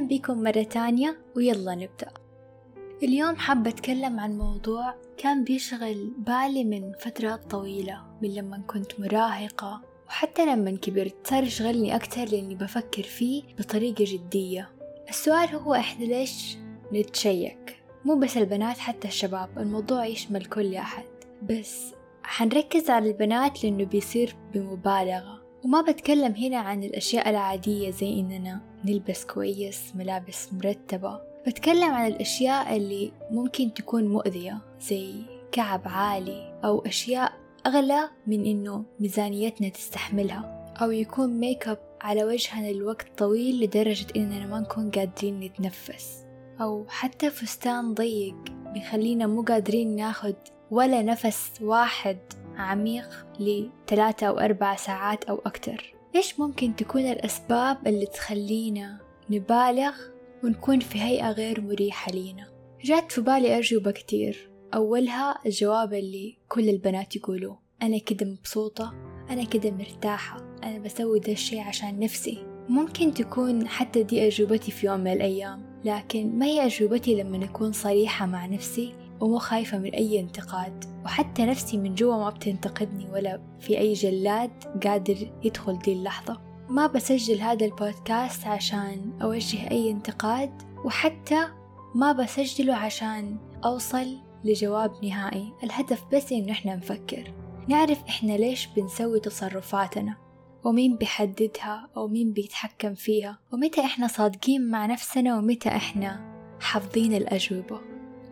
أهلا بكم مرة تانية ويلا نبدأ. اليوم حابة أتكلم عن موضوع كان بيشغل بالي من فترات طويلة من لما كنت مراهقة وحتى لما كبرت. صار يشغلني أكتر لأني بفكر فيه بطريقة جدية. السؤال هو إحنا ليش نتشيك؟ مو بس البنات حتى الشباب. الموضوع يشمل كل أحد. بس حنركز على البنات لأنه بيصير بمبالغة. وما بتكلم هنا عن الأشياء العادية زي إننا نلبس كويس ملابس مرتبة. بتكلم عن الأشياء اللي ممكن تكون مؤذية زي كعب عالي أو أشياء أغلى من إنه ميزانيتنا تستحملها. أو يكون ميك اب على وجهنا لوقت طويل لدرجة إننا ما نكون قادرين نتنفس. أو حتى فستان ضيق بيخلينا مو قادرين ناخد ولا نفس واحد. عميق لثلاثة أو أربع ساعات أو أكتر إيش ممكن تكون الأسباب اللي تخلينا نبالغ ونكون في هيئة غير مريحة لينا؟ جات في بالي أجوبة كتير. أولها الجواب اللي كل البنات يقولوه. أنا كده مبسوطة أنا كده مرتاحة أنا بسوي ده الشي عشان نفسي. ممكن تكون حتى دي أجوبتي في يوم من الأيام لكن ما هي أجوبتي لما أكون صريحة مع نفسي؟ ومو خايفة من أي انتقاد وحتى نفسي من جوا ما بتنتقدني ولا في أي جلاد قادر يدخل دي اللحظة. ما بسجل هذا البودكاست عشان أوجه أي انتقاد وحتى ما بسجله عشان أوصل لجواب نهائي. الهدف بس إنه إحنا نفكر. نعرف إحنا ليش بنسوي تصرفاتنا ومين بيحددها أو مين بيتحكم فيها ومتى إحنا صادقين مع نفسنا ومتى إحنا حافظين الأجوبة.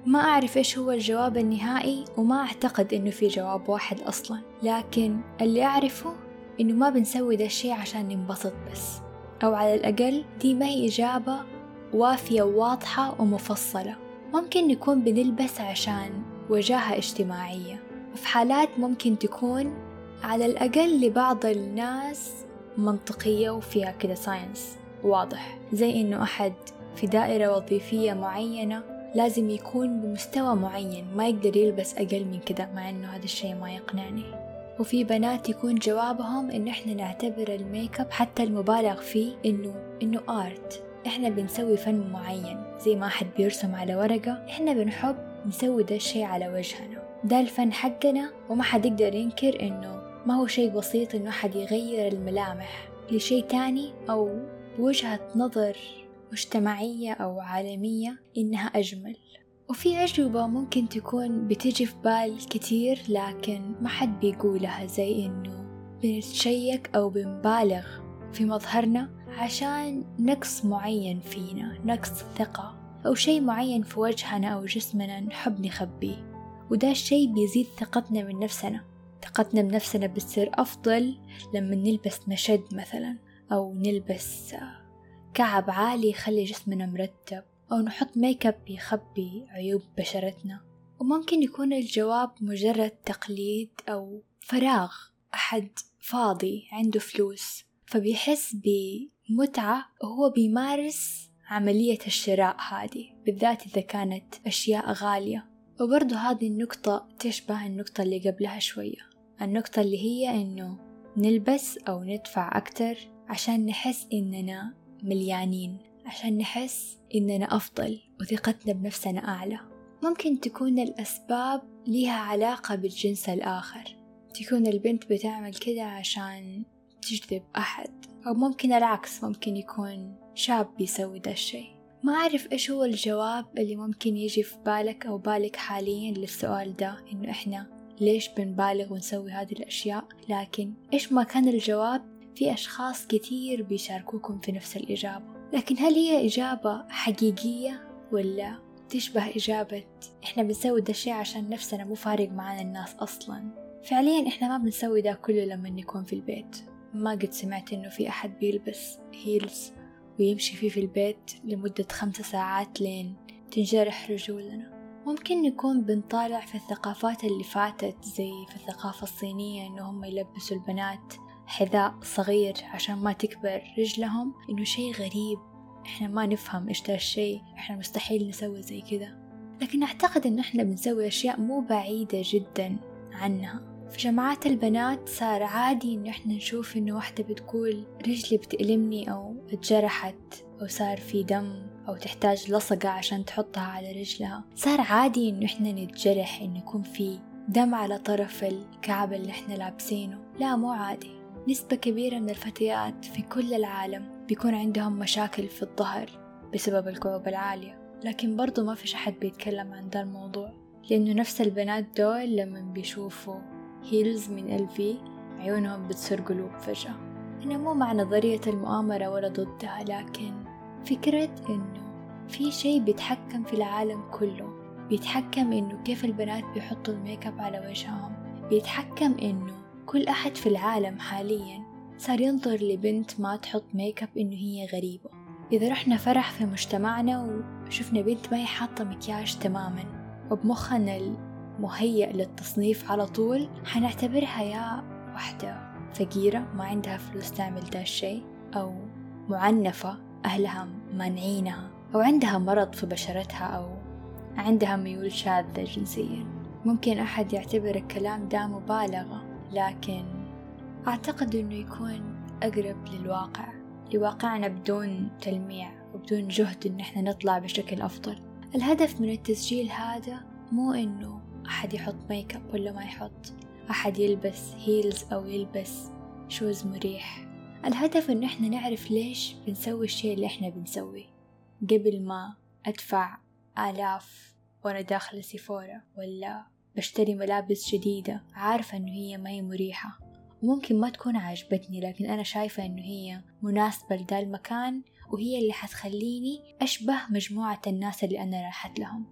ما أعرف إيش هو الجواب النهائي وما أعتقد إنه في جواب واحد أصلا. لكن اللي أعرفه إنه ما بنسوي ده الشي عشان ننبسط بس. أو على الأقل دي ما هي إجابة وافية وواضحة ومفصلة. ممكن نكون بنلبس عشان وجاهة اجتماعية. وفي حالات ممكن تكون على الأقل لبعض الناس منطقية وفيها كده sense واضح. زي إنه أحد في دائرة وظيفية معينة لازم يكون بمستوى معين ما يقدر يلبس أقل من كده مع إنه هذا الشي ما يقنعني. وفي بنات يكون جوابهم إنه إحنا نعتبر الميك أب حتى المبالغ فيه إنه إنه آرت. إحنا بنسوي فن معين زي ما أحد بيرسم على ورقة إحنا بنحب نسوي ده الشي على وجهنا. ده الفن حقنا وما حد يقدر ينكر إنه ما هو شيء بسيط إنه أحد يغير الملامح لشيء تاني أو بوجهة نظر مجتمعية أو عالمية إنها أجمل. وفي أجوبة ممكن تكون بتجي في بال كتير لكن ما حد بيقولها زي إنه بنتشيك أو بنبالغ في مظهرنا عشان نقص معين فينا نقص ثقة أو شيء معين في وجهنا أو جسمنا نحب نخبيه. وده الشيء بيزيد ثقتنا من نفسنا. ثقتنا بنفسنا بتصير أفضل لما نلبس مشد مثلا أو نلبس كعب عالي يخلي جسمنا مرتب أو نحط ميك اب يخبي عيوب بشرتنا. وممكن يكون الجواب مجرد تقليد أو فراغ. أحد فاضي عنده فلوس فبيحس بمتعة وهو بيمارس عملية الشراء هذه بالذات إذا كانت أشياء غالية. وبرضه هذه النقطة تشبه النقطة اللي قبلها شوية. النقطة اللي هي إنه نلبس أو ندفع أكتر عشان نحس إننا مليانين عشان نحس إننا أفضل وثقتنا بنفسنا أعلى. ممكن تكون الأسباب ليها علاقة بالجنس الآخر. تكون البنت بتعمل كده عشان تجذب أحد أو ممكن العكس ممكن يكون شاب بيسوي ده الشي ما أعرف إيش هو الجواب اللي ممكن يجي في بالك أو بالك حاليا للسؤال ده إنه إحنا ليش بنبالغ ونسوي هذه الأشياء؟ لكن إيش ما كان الجواب؟ في أشخاص كتير بيشاركوكم في نفس الإجابة. لكن هل هي إجابة حقيقية ولا تشبه إجابة إحنا بنسوي ده الشيء عشان نفسنا مو فارق معانا الناس أصلا؟ فعليا إحنا ما بنسوي ده كله لما نكون في البيت. ما قد سمعت إنه في أحد بيلبس هيلز ويمشي فيه في البيت لمدة خمسة ساعات لين تنجرح رجولنا. ممكن نكون بنطالع في الثقافات اللي فاتت زي في الثقافة الصينية إنه هم يلبسوا البنات حذاء صغير عشان ما تكبر رجلهم إنه شي غريب. إحنا ما نفهم إيش ده الشي إحنا مستحيل نسوي زي كذا. لكن أعتقد إن إحنا بنسوي أشياء مو بعيدة جدا عنها. في جامعات البنات صار عادي إنه إحنا نشوف إنه واحدة بتقول رجلي بتألمني أو اتجرحت أو صار في دم أو تحتاج لصقة عشان تحطها على رجلها. صار عادي إنه إحنا نتجرح إنه يكون في دم على طرف الكعب اللي إحنا لابسينه. لا مو عادي. نسبة كبيرة من الفتيات في كل العالم بيكون عندهم مشاكل في الظهر بسبب الكعوب العالية لكن برضو ما فيش أحد بيتكلم عن ذا الموضوع لأنه نفس البنات دول لما بيشوفوا heels من LV عيونهم بتصير قلوب فجأة. أنا مو مع نظرية المؤامرة ولا ضدها لكن فكرة إنه في شي بيتحكم في العالم كله. بيتحكم إنه كيف البنات بيحطوا الميك اب على وجههم. بيتحكم إنه كل أحد في العالم حاليا صار ينظر لبنت ما تحط ميك اب إنه هي غريبة. إذا رحنا فرح في مجتمعنا وشفنا بنت ما هي حاطة مكياج تماما وبمخنا المهيأ للتصنيف على طول حنعتبرها يا وحدة فقيرة ما عندها فلوس تعمل دا الشي أو معنفة أهلها مانعينها أو عندها مرض في بشرتها أو عندها ميول شاذة جنسيا. ممكن أحد يعتبر الكلام ده مبالغة. لكن أعتقد أنه يكون أقرب للواقع لواقعنا بدون تلميع وبدون جهد إن إحنا نطلع بشكل أفضل. الهدف من التسجيل هذا مو إنه أحد يحط ميك اب ولا ما يحط أحد يلبس heels أو يلبس shoes مريح. الهدف إن إحنا نعرف ليش بنسوي الشيء اللي إحنا بنسويه. قبل ما أدفع آلاف وأنا داخلة سيفورا ولا بشتري ملابس جديدة عارفة إنه هي ما هي مريحة. وممكن ما تكون عجبتني لكن أنا شايفة إنه هي مناسبة لدا المكان وهي اللي حتخليني أشبه مجموعة الناس اللي أنا راحت لهم.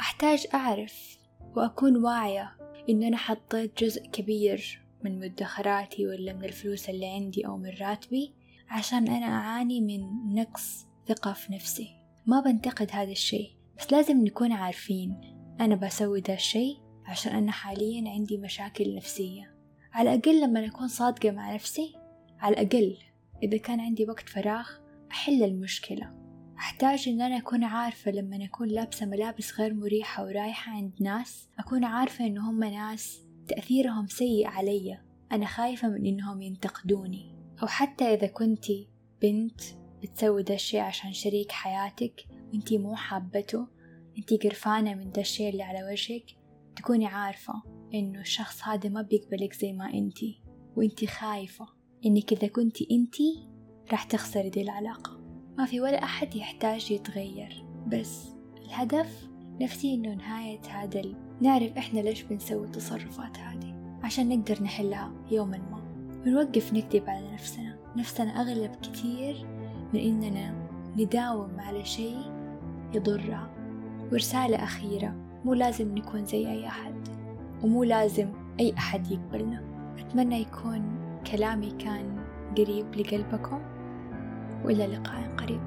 أحتاج أعرف وأكون واعية إنه أنا حطيت جزء كبير من مدخراتي ولا من الفلوس اللي عندي أو من راتبي عشان أنا أعاني من نقص ثقة في نفسي. ما بنتقد هذا الشيء بس لازم نكون عارفين أنا بسوي ده الشيء عشان أنا حاليا عندي مشاكل نفسية. على الأقل لما أكون صادقة مع نفسي على الأقل إذا كان عندي وقت فراغ أحل المشكلة. أحتاج إن أنا أكون عارفة لما أكون لابسة ملابس غير مريحة ورايحة عند ناس أكون عارفة إن هم ناس تأثيرهم سيء علي أنا خايفة من إنهم ينتقدوني. أو حتى إذا كنتي بنت بتسوي ده الشي عشان شريك حياتك وأنتي مو حابته أنتي قرفانة من ده الشي اللي على وجهك تكوني عارفة إنه الشخص هذا ما بيقبلك زي ما انتي وانتي خايفة إنك إذا كنتي انتي راح تخسري دي العلاقة. ما في ولا أحد يحتاج يتغير بس الهدف نفسي إنه نهاية هذا ال... نعرف إحنا ليش بنسوي التصرفات هذه عشان نقدر نحلها يوما ما. ونوقف نكذب على نفسنا. نفسنا أغلب كتير من إننا نداوم على شيء يضرها. ورسالة أخيرة. مو لازم نكون زي أي أحد ومو لازم أي أحد يقبلنا. أتمنى يكون كلامي كان قريب لقلبكم وإلى لقاء قريب.